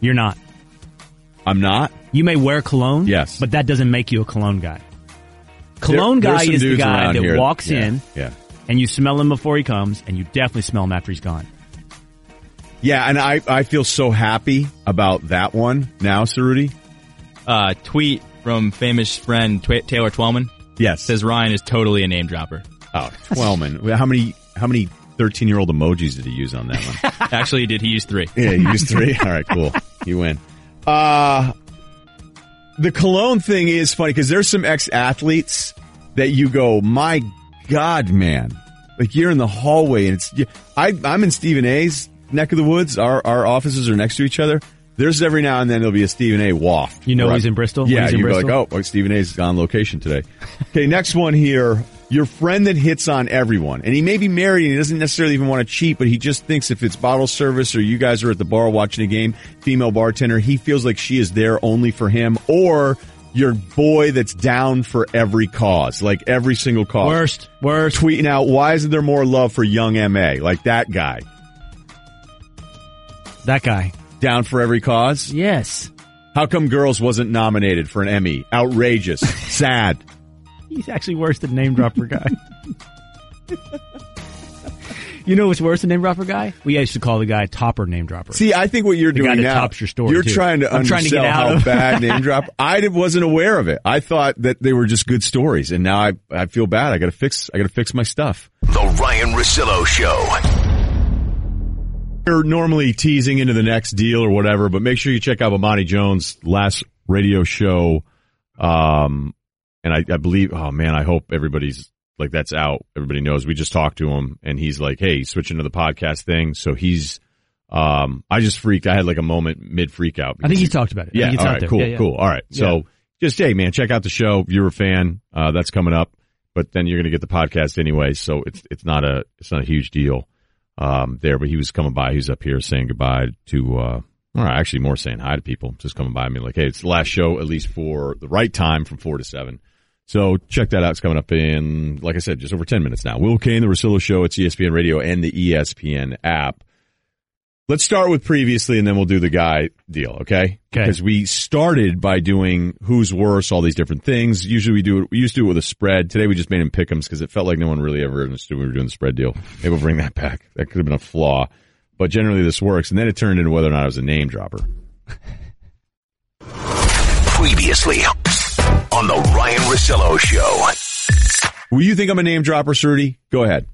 You're not. I'm not. You may wear cologne, Yes. but that doesn't make you a cologne guy. Cologne There- guy is the guy that here- walks yeah, in, Yeah. and you smell him before he comes, and you definitely smell him after he's gone. Yeah. And I, I feel so happy about that one now, Cerruti. Uh, tweet from famous friend Twa Taylor Twellman. Yes. Says Ryen is totally a name dropper. Oh, Twellman. How many, how many 13 year old emojis did he use on that one? Actually, he did he used three? Yeah, you used three. All right, cool. You win. Uh, the cologne thing is funny because there's some ex athletes that you go, my God, man. Like you're in the hallway and it's, I, I'm in Stephen A's neck of the woods. Our, our offices are next to each other. There's every now and then there'll be a Stephen A waft. You know Where he's in Bristol? Yeah, he's in you go Bristol? like, oh, well, Stephen A's on location today. okay, next one here. Your friend that hits on everyone, and he may be married and he doesn't necessarily even want to cheat, but he just thinks if it's bottle service or you guys are at the bar watching a game, female bartender, he feels like she is there only for him, or your boy that's down for every cause, like every single cause. Worst, worst. Tweeting out, why isn't there more love for young MA? Like that guy. That guy. Down for every cause? Yes. How come Girls wasn't nominated for an Emmy? Outrageous. Sad. He's actually worse than name dropper guy. you know what's worse than name dropper guy? We used to call the guy topper name dropper. See, I think what you're The doing guy that now, tops your story, you're too. trying to I'm trying to get out how of- bad name drop. I wasn't aware of it. I thought that they were just good stories, and now I I feel bad. I got to fix. I got to fix my stuff. The Ryen Russillo Show. We're normally teasing into the next deal or whatever, but make sure you check out Bomani Jones' last radio show. Um, and I, I believe, oh man, I hope everybody's like that's out. Everybody knows. We just talked to him, and he's like, "Hey, switching to the podcast thing." So he's, um, I just freaked. I had like a moment mid freak out. I think he's talked about it. Yeah. all out there. Cool. Yeah, yeah. Cool. All right. So Yeah. just hey, man, check out the show. If you're a fan, uh, that's coming up. But then you're going to get the podcast anyway, so it's it's not a it's not a huge deal um, there. But he was coming by. He's up here saying goodbye to. Uh, or actually, more saying hi to people. Just coming by me like, hey, it's the last show, at least for the right time from four to seven. So check that out. It's coming up in, like I said, just over 10 minutes now. Will Cain, the Russillo Show. It's ESPN Radio and the ESPN app. Let's start with previously, and then we'll do the guy deal. Okay? Because we started by doing who's worse, all these different things. Usually we do it. We used to do it with a spread. Today we just made him pick 'ems because it felt like no one really ever understood we were doing the spread deal. Maybe we'll bring that back. That could have been a flaw, but generally this works. And then it turned into whether or not I was a name dropper. Previously on the Ryen Russillo Show. Will you think I'm a name dropper, Cerruti? Go ahead.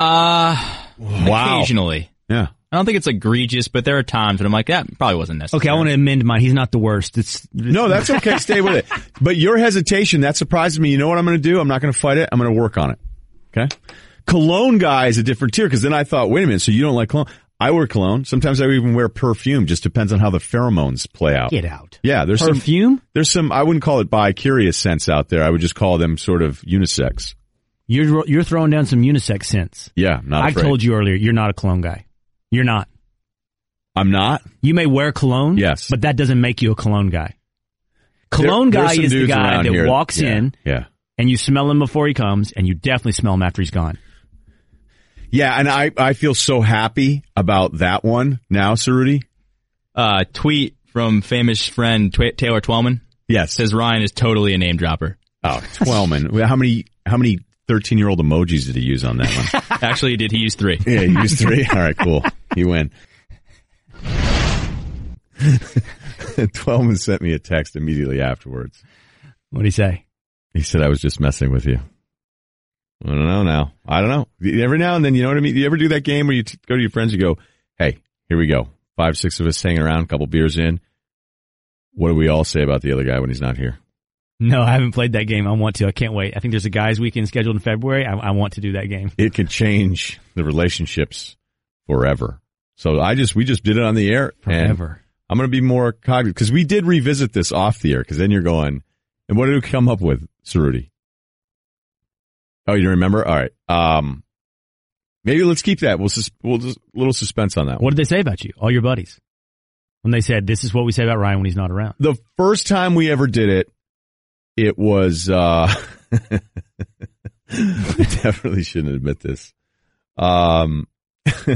Uh, Wow. occasionally. Yeah. I don't think it's egregious, but there are times when I'm like, that probably wasn't necessary. Okay, I want to amend mine. He's not the worst. It's No, that's okay. Stay with it. But your hesitation, that surprises me. You know what I'm going to do? I'm not going to fight it. I'm going to work on it. Okay? Cologne guy is a different tier because then I thought, wait a minute, so you don't like cologne? I wear cologne. Sometimes I even wear perfume. Just depends on how the pheromones play out. Get out. Yeah, there's Perfume? Some, there's some. I wouldn't call it bi-curious scents out there. I would just call them sort of unisex. You're you're throwing down some unisex scents. Yeah, not. I afraid. told you earlier, you're not a cologne guy. You're not. I'm not. You may wear cologne, Yes. but that doesn't make you a cologne guy. Cologne There- guy is the guy that here- walks yeah, in Yeah. and you smell him before he comes, and you definitely smell him after he's gone. Yeah, and I I feel so happy about that one now, Cerruti. Uh, tweet from famous friend Tw- Taylor Twellman. Yes. Says Ryen is totally a name dropper. Oh, Twellman. How many how many 13 year old emojis did he use on that one? Actually, did he use three? Yeah, he used three. All right, cool. You win. Twellman sent me a text immediately afterwards. What did he say? He said I was just messing with you. I don't know now. I don't know. Every now and then, you know what I mean? You ever do that game where you t- go to your friends, you go, hey, here we go. Five, six of us hanging around, a couple beers in. What do we all say about the other guy when he's not here? No, I haven't played that game. I want to. I can't wait. I think there's a guys' weekend scheduled in February. I, I want to do that game. It could change the relationships forever. So I just, we just did it on the air. Forever. I'm going to be more cognizant because we did revisit this off the air because then you're going, and what did we come up with, Cerruti? Oh, you remember? All right. Um, maybe let's keep that. We'll, sus- we'll just little suspense on that one. What did they say about you? All your buddies. When they said, this is what we say about Ryen when he's not around. The first time we ever did it, it was, uh, I definitely shouldn't admit this. Um,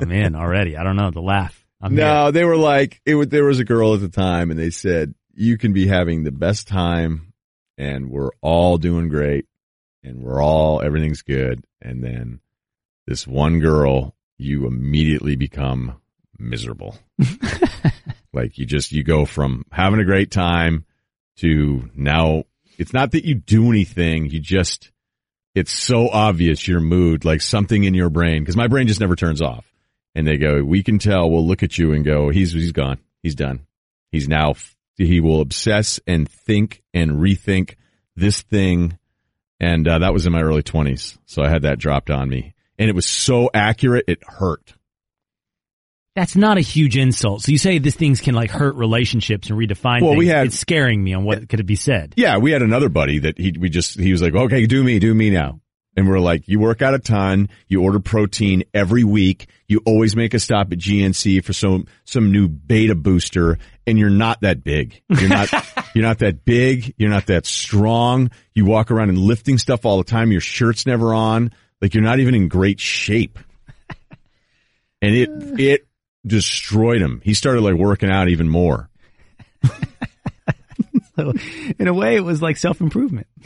Oh, man, already. I don't know. The laugh. I'm no, they were like, it was, there was a girl at the time and they said, you can be having the best time and we're all doing great and we're all, everything's good. And then this one girl, you immediately become miserable. like you just, you go from having a great time to now it's not that you do anything. You just, it's so obvious your mood, like something in your brain, because my brain just never turns off. And they go, we can tell. We'll look at you and go, he's he's gone. He's done. He's now. He will obsess and think and rethink this thing. And uh, that was in my early twenties, so I had that dropped on me, and it was so accurate it hurt. That's not a huge insult. So you say these things can like hurt relationships and redefine Well, things. we had- it's scaring me on what could it be said. Yeah, we had another buddy that he we just he was like, okay, do me, do me now. And we're like, you work out a ton, you order protein every week, you always make a stop at GNC for some some new beta booster, and you're not that big. You're not you're not that big, you're not that strong. You walk around and lifting stuff all the time, your shirt's never on, like you're not even in great shape. And it it destroyed him. He started like working out even more. So in a way, it was like self improvement.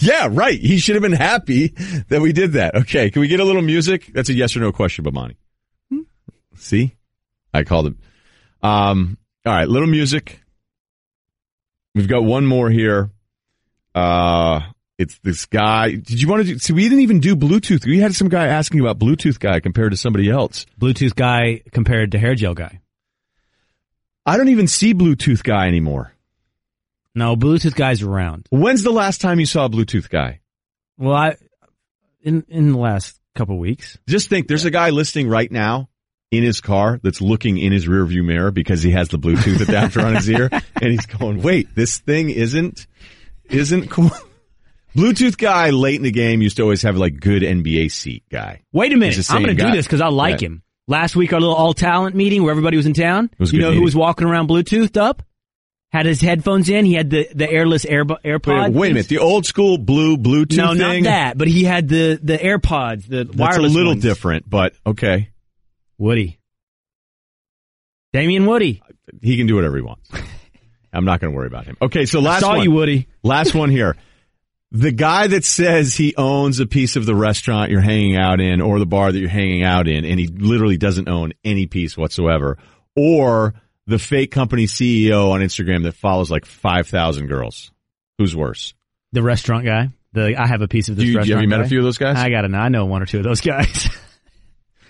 Yeah, right. He should have been happy that we did that. Okay, can we get a little music? That's a yes or no question, Bomani. See, I called it. Um, all right, little music. We've got one more here. Uh, it's this guy. Did you want to do? See, we didn't even do Bluetooth. We had some guy asking about Bluetooth guy compared to somebody else. Bluetooth guy compared to hair gel guy. I don't even see Bluetooth guy anymore. No, Bluetooth guy's around. When's the last time you saw a Bluetooth guy? Well, I in in the last couple weeks. Just think, there's a guy listening right now in his car that's looking in his rearview mirror because he has the Bluetooth adapter on his ear, and he's going, "Wait, this thing isn't isn't cool." Bluetooth guy late in the game used to always have like good NBA seat guy. Wait a minute. I'm going to do this because I like Yeah. him. Last week, our little all talent meeting where everybody was in town. was you know who was walking around Bluetoothed up? Had his headphones in. He had the, the airless Air, AirPods. Wait, wait a minute, the old school blue Bluetooth No, thing. not that. But he had the, the AirPods, the That's a little ones. different, but okay. Woody. Damien Woody. He can do whatever he wants. I'm not going to worry about him. Okay, so last one. saw one. you, Woody. Last one here. The guy that says he owns a piece of the restaurant you're hanging out in or the bar that you're hanging out in, and he literally doesn't own any piece whatsoever, or the fake company CEO on Instagram that follows like 5,000 girls. Who's worse? The restaurant guy. The I have a piece of this Do you- restaurant. have you met a few of those guys? I gotta know. I know one or two of those guys.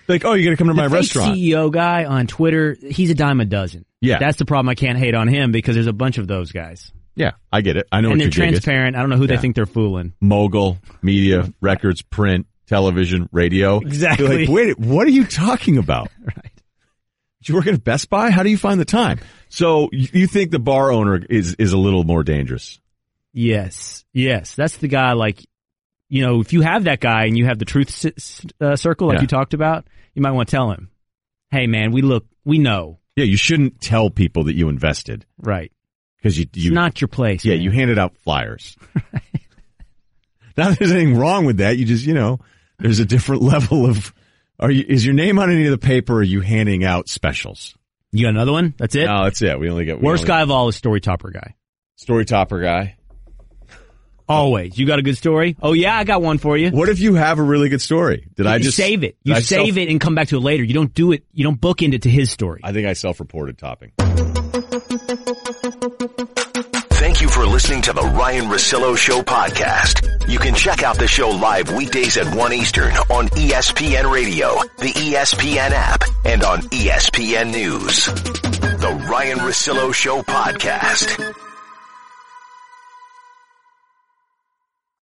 Like, oh, you're going to come to the my restaurant. CEO guy on Twitter, he's a dime a dozen. Yeah. That's the problem. I can't hate on him because there's a bunch of those guys. Yeah, I get it. I know and what they're your gig is. transparent. I don't know who they think they're fooling. mogul, media, records, print, television, radio. Exactly. Like, wait, what are you talking about? right. Did you work at Best Buy? How do you find the time? So you you think the bar owner is is a little more dangerous? Yes. Yes. That's the guy like, you know, if you have that guy and you have the truth c- c- uh, circle like Yeah. you talked about, you might want to tell him, hey man, we look, we know. Yeah, you shouldn't tell people that you invested Right. because you you it's not your place. yeah man. you handed out flyers. Not that there's anything wrong with that. You just you know there's a different level of. Are you is your name on any of the paper? Or are you handing out specials? You got another one? That's it? No, that's it. We only get we Worst only- guy of all is story topper guy. story topper guy. Always. You got a good story? Oh yeah, I got one for you. What if you have a really good story? Did I just save it? You I save self- it and come back to it later. You don't do it. You don't bookend it to his story. I think I self-reported topping. For listening to the Ryen Russillo Show podcast. You can check out the show live weekdays at 1 Eastern on ESPN Radio, the ESPN app, and on ESPN News. The Ryen Russillo Show podcast.